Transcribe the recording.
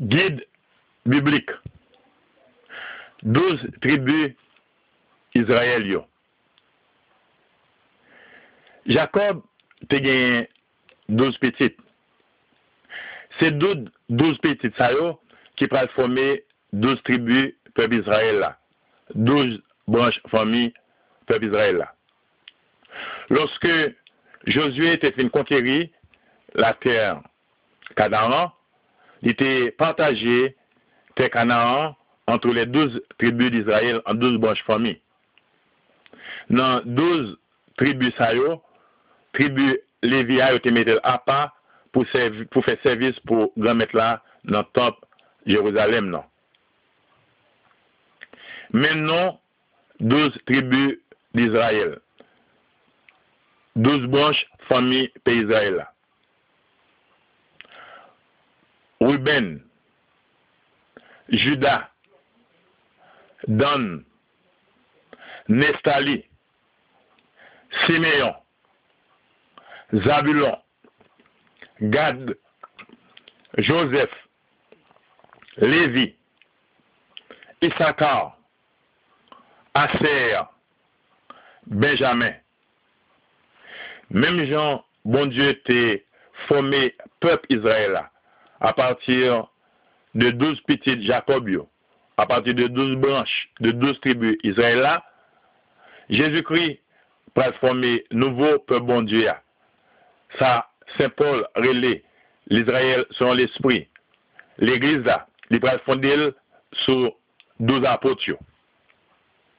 Guide biblique. 12 tribus Israël Jacob te gagné 12 petites. C'est 12, 12 petites ça qui pourraient former 12 tribus peuple Israël là. 12 branches familles peuple Israël. Lorsque Josué était fin conquérir la terre Canaan, était partagé, tes Canaan, entre les douze tribus d'Israël en douze branches familles. Dans douze tribus sayo, tribu Lévia yo te metel apa pou, servi, pou fè servis pou gran met la nan top Jeruzalem nan. Men non, 12 tribu d'Israël. 12 branche fami pe Israel la. Ruben, Judas, Dan, Nestali, Siméon, Zabulon, Gad, Joseph, Lévi, Issachar, Aser, Benjamin. Même Jean, bon Dieu, t'es formé peuple Israël à partir de douze petites Jacobio, à partir de douze branches, de douze tribus Israël Jésus-Christ pour former nouveau peuple bon Dieu. Ça, Saint Paul relais l'Israël selon l'esprit. L'église là, il va sur douze apôtres.